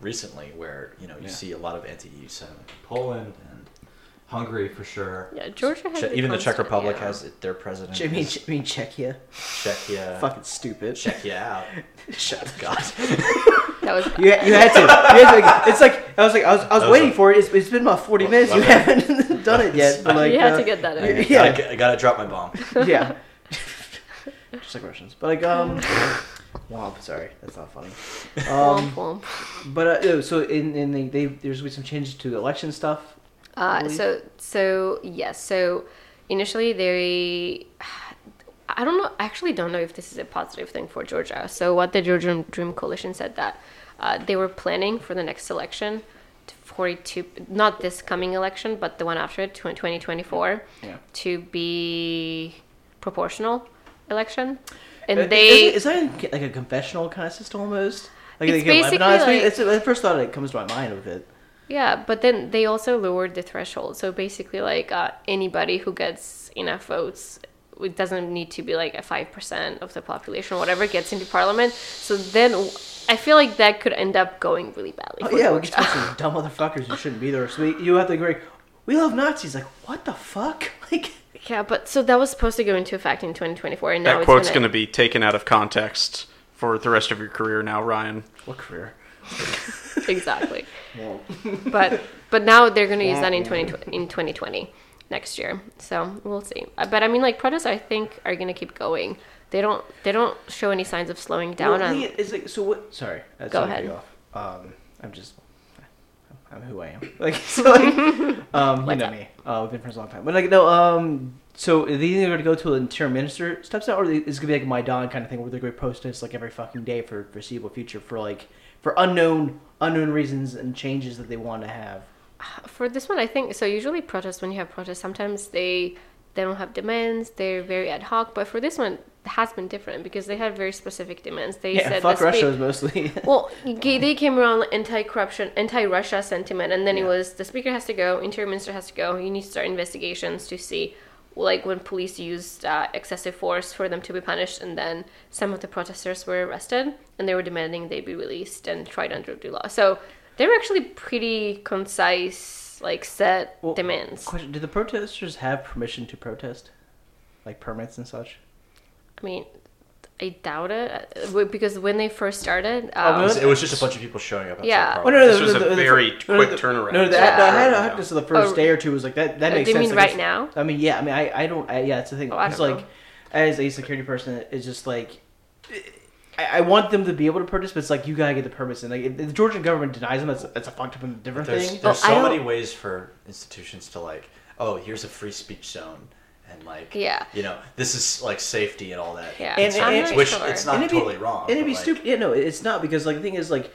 recently, where you know you Yeah. see a lot of anti-EU sentiment. in Poland and Hungary for sure. yeah. Georgia has Che- even the Czech Republic yeah. has it, their president. I mean, is I mean Czechia. Czechia. Fucking stupid. Czechia out. *laughs* Shut up. God. *laughs* That was You, you had to. You had to like, it's like I was like I was, I was was waiting a- for it. It's, it's been about forty Well, minutes. You my haven't *laughs* done it yet. But like you had uh, to get that in. Yeah. I gotta, I gotta drop my bomb. yeah. Just like Russians, but like um, womp. Sorry, that's not funny. Um, Womp womp. but uh, so in in the they there's gonna be some changes to the election stuff. Uh, so so yes. So initially they, *sighs* I don't know. I actually don't know if this is a positive thing for Georgia. So what the Georgian Dream Coalition said that uh, they were planning for the next election to- for it to not this coming election, but the one after it, 2024, Yeah. to be proportional election, and Uh, they is, is that like a confessional kind of system almost? Like It's they get basically weaponized? like- it's, the first thought that comes to my mind of it. Yeah, but then they also lowered the threshold. So basically, like uh, anybody who gets enough votes, it doesn't need to be like a five percent of the population, or whatever, gets into parliament. So then I feel like that could end up going really badly. Oh for yeah, we Georgia. get some dumb motherfuckers who shouldn't be there. So we, you have to agree. We love Nazis. Like what the fuck? *laughs* Like yeah, but so that was supposed to go into effect in 2024, and now That it's quote's gonna, going to be taken out of context for the rest of your career now, Ryan. what career? *laughs* exactly. Well, but but now they're going to use that in 2020 in 2020 next year. So we'll see. Uh, But I mean, like protests, I think are going to keep going. They don't they don't show any signs of slowing down. well, and the is, like so. What? Sorry. Go ahead. off. Um, I'm just. I'm who I am. *laughs* Like, so like *laughs* um, you know up? me. Uh, we've been friends a long time. But like, no. Um, so are they either going to go to an interim minister steps out, or is it going to be like a Maidan kind of thing where they're going to protest like every fucking day for foreseeable future for like for unknown unknown reasons and changes that they want to have. for this one, I think so. Usually, protests when you have protests, sometimes they they don't have demands. They're very ad hoc. But for this one, has been different because they had very specific demands. They Yeah, said fuck Russia is mostly. *laughs* Well, they came around anti-corruption, anti-Russia sentiment, and then it was the speaker has to go, interior minister has to go. You need to start investigations to see, like when police used uh, excessive force for them to be punished, and then some of the protesters were arrested, and they were demanding they be released and tried under the law. So they were actually pretty concise, like set Well, demands. Question: Did the protesters have permission to protest, like permits and such? I mean, I doubt it uh, because when they first started, Oh, It um, was, it was just a bunch of people showing up. Yeah. the Oh, no, no, This the- was a the- the- very no, quick the- turnaround. No, the, Yeah. the, I had, I Yeah. the first Oh, day or two was like that. That uh, makes do you sense. mean like, right now? I mean, yeah. I mean, I, I don't. I, yeah, it's the thing. Oh, I it's don't like, know. as a security person, it's just like. I, I want them to be able to protest, but it's like you gotta get the permits, and like if the Georgian government denies them, that's that's a fucked up and different There's, thing. there's I so many ways for institutions to like, oh, here's a free speech zone, and like, Yeah. you know, this is like safety and all that. Yeah, And- I'm and- which sure. it's not And it'd be- totally wrong. And it'd be like, stupid. Yeah, no, it's not because like the thing is like,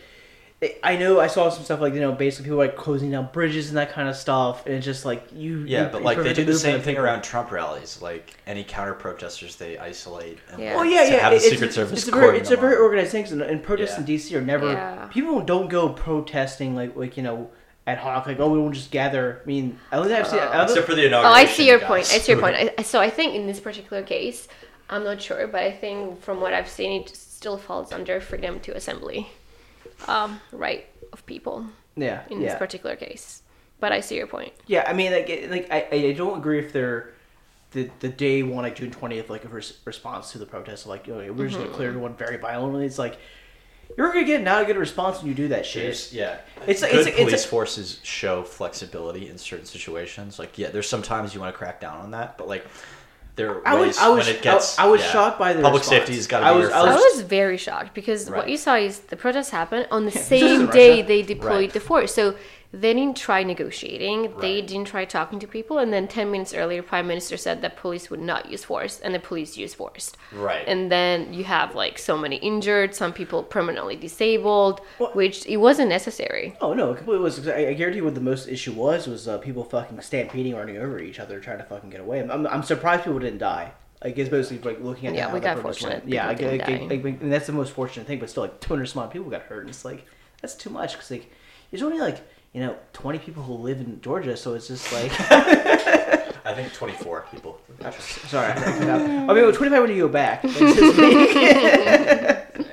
I know I saw some stuff like you know basically people like closing down bridges and that kind of stuff, and it's just like you. Yeah, you but like they do the same thing around Trump rallies. Like any counter protesters, they isolate. And Yeah. Oh, well, yeah, to yeah. Have the it's, Secret Service It's a very, it's a very organized thing, and, and protests Yeah. in DC are never. Yeah. People don't go protesting like like you know ad hoc like oh we won't just gather. I mean, at least I've seen. Uh, Except for the inauguration. Oh. I see your guys. point. I see your point. *laughs* I, so I think in this particular case, I'm not sure, but I think from what I've seen, it still falls under freedom to assembly, um, right of people yeah, in this particular case. But I see your point. yeah. I mean, like, like I, I don't agree if they're the the day one like June twentieth like a res- response to the protest like oh, we're just gonna clear Mm-hmm. everyone very violently. It's like you're gonna get not a good response when you do that shit. There's, yeah, It's- good it's- it's- police forces show flexibility in certain situations. Like, yeah, there's sometimes you want to crack down on that, but like, there I was I was when it gets. I, I was yeah. shocked by the public response. safety has got to I be was your I I was first- was very shocked because what you saw is the protests happened on the *laughs* this same day Russia. they deployed Right. the force. So they didn't try negotiating. They didn't try talking to people. And then ten minutes earlier, Prime Minister said that police would not use force, and the police used force. Right. And then you have like so many injured, some people permanently disabled, Well- which it wasn't necessary. Oh no, it was. I, I guarantee what the most issue was was uh, people fucking stampeding, running over each other, trying to fucking get away. I'm, I'm surprised people didn't die. I guess mostly like looking at Yeah, we got fortunate. went. Yeah, like, didn't like, like, and that's the most fortunate thing. But still, like 200 small people got hurt, and it's like that's too much because like there's only like you know 20 people who live in Georgia, so it's just like *laughs* I think 24 people. sorry. I mean, 25 when you go back. *laughs* *laughs* But it's just like-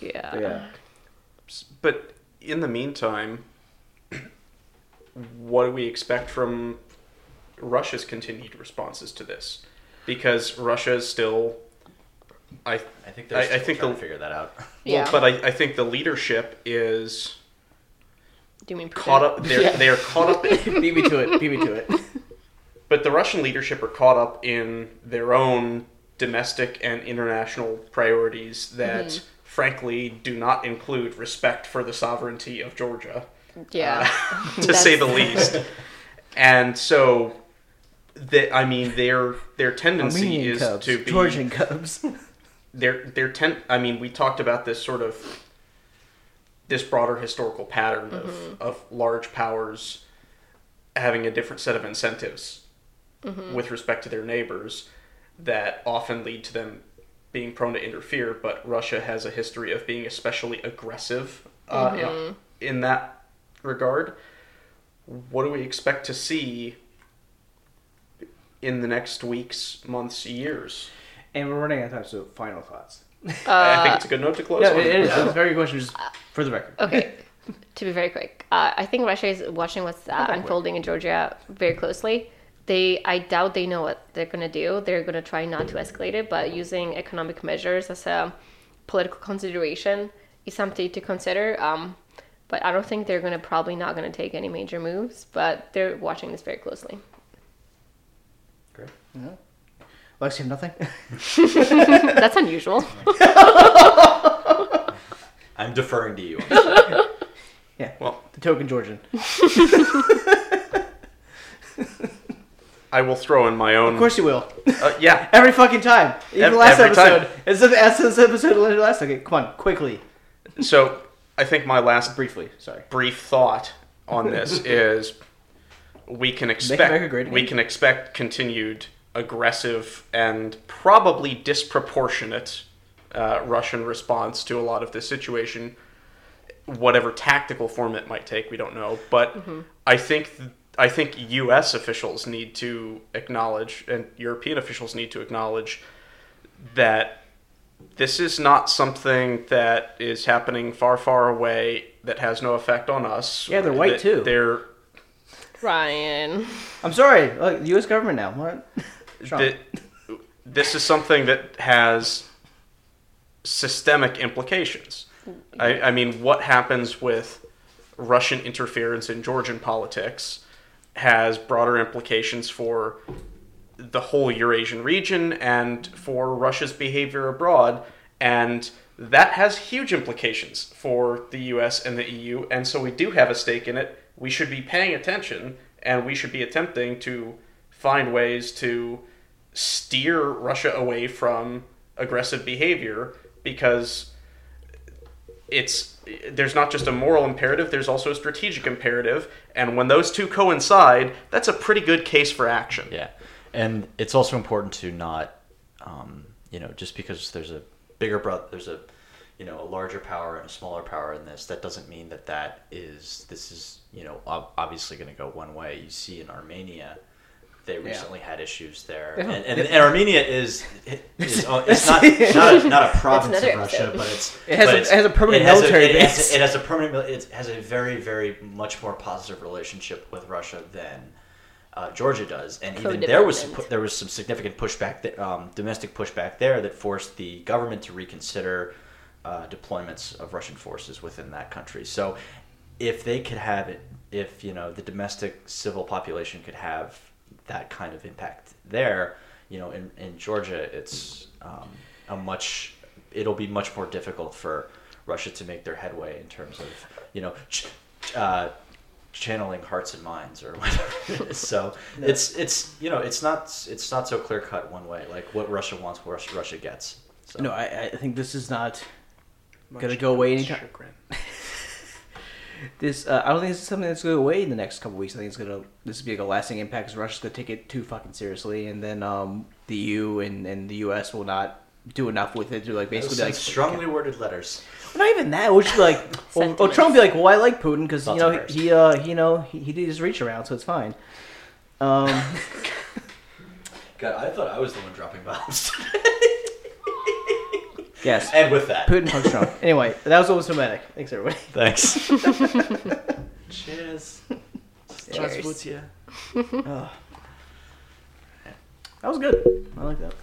Yeah. yeah. But in the meantime, what do we expect from Russia's continued responses to this? Because Russia is still, I, I think they're I- I think trying the- to figure that out. Yeah. well, but I, I think the leadership is Do you mean caught up. They're Yeah. they're caught up. *laughs* Beat me to it. Beat me to it. but the Russian leadership are caught up in their own domestic and international priorities that, frankly, do not include respect for the sovereignty of Georgia. Yeah. uh, *laughs* to say the least. And so, that I mean, their their tendency Armenian is Cubs, to be Georgian Cubs. Their their ten. I mean, we talked about this sort of this broader historical pattern of mm-hmm. of large powers having a different set of incentives mm-hmm. with respect to their neighbors that often lead to them being prone to interfere. But Russia has a history of being especially aggressive uh, in, in that regard. What do we expect to see in the next weeks, months, years? And we're running out of time, so final thoughts. I think it's a good note to close No, on. it is. It's very good question, just for the record. Okay. *laughs* to be very quick, uh, I think Russia is watching what's uh, Okay. unfolding in Georgia very closely. They, I doubt they know what they're gonna do. They're gonna try not to escalate it, but using economic measures as a political consideration is something to consider. Um, but I don't think they're gonna probably not gonna take any major moves. But they're watching this very closely. Great. Lexi, nothing. *laughs* That's unusual. *laughs* I'm deferring to you. yeah. Well, The token Georgian. *laughs* I will throw in my own. Of course you will. Uh, yeah. Every fucking time. Even Ev- the last every time. episode. It's the essence episode of the last. Okay, come on, quickly, So I think my last briefly. Sorry. brief thought on this is we can expect we can expect continued aggressive and probably disproportionate uh, Russian response to a lot of this situation, whatever tactical form it might take. We don't know, but I think. th- I think U.S. officials need to acknowledge, and European officials need to acknowledge, that this is not something that is happening far, far away that has no effect on us. Yeah, they're white, That too. They're Ryan. I'm sorry. Look, the U.S. government now. What? This is something that has systemic implications. I, I mean, what happens with Russian interference in Georgian politics has broader implications for the whole Eurasian region and for Russia's behavior abroad. And that has huge implications for the US and the EU. And so we do have a stake in it. We should be paying attention and we should be attempting to find ways to steer Russia away from aggressive behavior because it's there's not just a moral imperative there's also a strategic imperative and when those two coincide that's a pretty good case for action Yeah, and it's also important to not, um, you know, just because there's a bigger brother, there's a, you know, a larger power and a smaller power in this. That doesn't mean that that is this is you know ob- obviously going to go one way. You see in Armenia. They recently had issues there, and, and, and Armenia is, is it's not *laughs* not a, not a province of Russia, but it's It has a- it's- it has a permanent it has a- military it has base. it has a permanent. It has a very very much more positive relationship with Russia than uh, Georgia does, and even there was some, there was some significant pushback, that, um, domestic pushback there that forced the government to reconsider uh, deployments of Russian forces within that country. So, if they could have it, if you know the domestic civil population could have that kind of impact there, you know, in, in Georgia, it's um, a much it'll be much more difficult for Russia to make their headway in terms of you know. Ch- uh, channeling hearts and minds or *laughs* whatever it is. so it's it's you know it's not it's not so clear cut one way like what russia wants what russia, russia gets so. No, I, I think this is not Much gonna go away to anytime. *laughs* chagrin. this uh, I don't think this is something that's going to go away in the next couple weeks. I think it's gonna this will be like a lasting impact because Russia's gonna take it too fucking seriously, and then um, the EU and, and the US will not do enough with it to like basically be like strongly worded letters. Not even that. We'll be like, *laughs* well, well, Trump be like, well, I like Putin because you know and he uh he, you know he, he did his reach around, so it's fine. Um, *laughs* God, I thought I was the one dropping bombs. *laughs* Yes. And with that, Putin punch Trump. *laughs* Anyway, that was almost nomadic. Thanks everybody. thanks. *laughs* Cheers. Cheers. Cheers. *laughs* Oh. That was good. I like that.